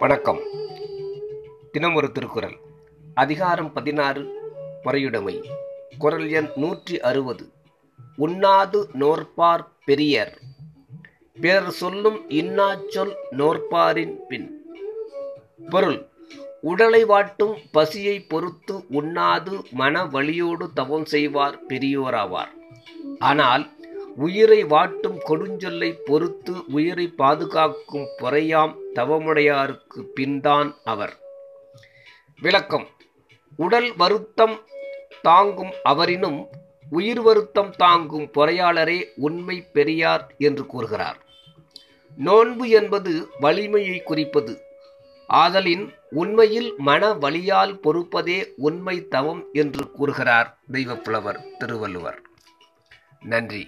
வணக்கம். தினம் ஒரு திருக்குறள். அதிகாரம் பதினாறு பறையுடைமை. குரல் எண் நூற்றி அறுபது. உண்ணாது நோற்பார் பெரியர். பிறர் சொல்லும் இன்னாச்சொல் நோற்பாரின் பின். பொருள் உடலை வாட்டும் பசியை பொறுத்து உண்ணாது மன வழியோடு தவம் செய்வார் பெரியோராவார். ஆனால் உயிரை வாட்டும் கொடுஞ்சொல்லை பொறுத்து உயிரை பாதுகாக்கும் பொறையாம் தவமுடையாருக்கு பின்தான் அவர். விளக்கம். உடல் வருத்தம் தாங்கும் அவரினும் உயிர் வருத்தம் தாங்கும் பொறையாளரே உண்மை பெரியார் என்று கூறுகிறார். நோன்பு என்பது வலிமையை குறிப்பது. ஆதலின் உண்மையில் மன வழியால் பொறுப்பதே உண்மை தவம் என்று கூறுகிறார் தெய்வப்புலவர் திருவள்ளுவர். நன்றி.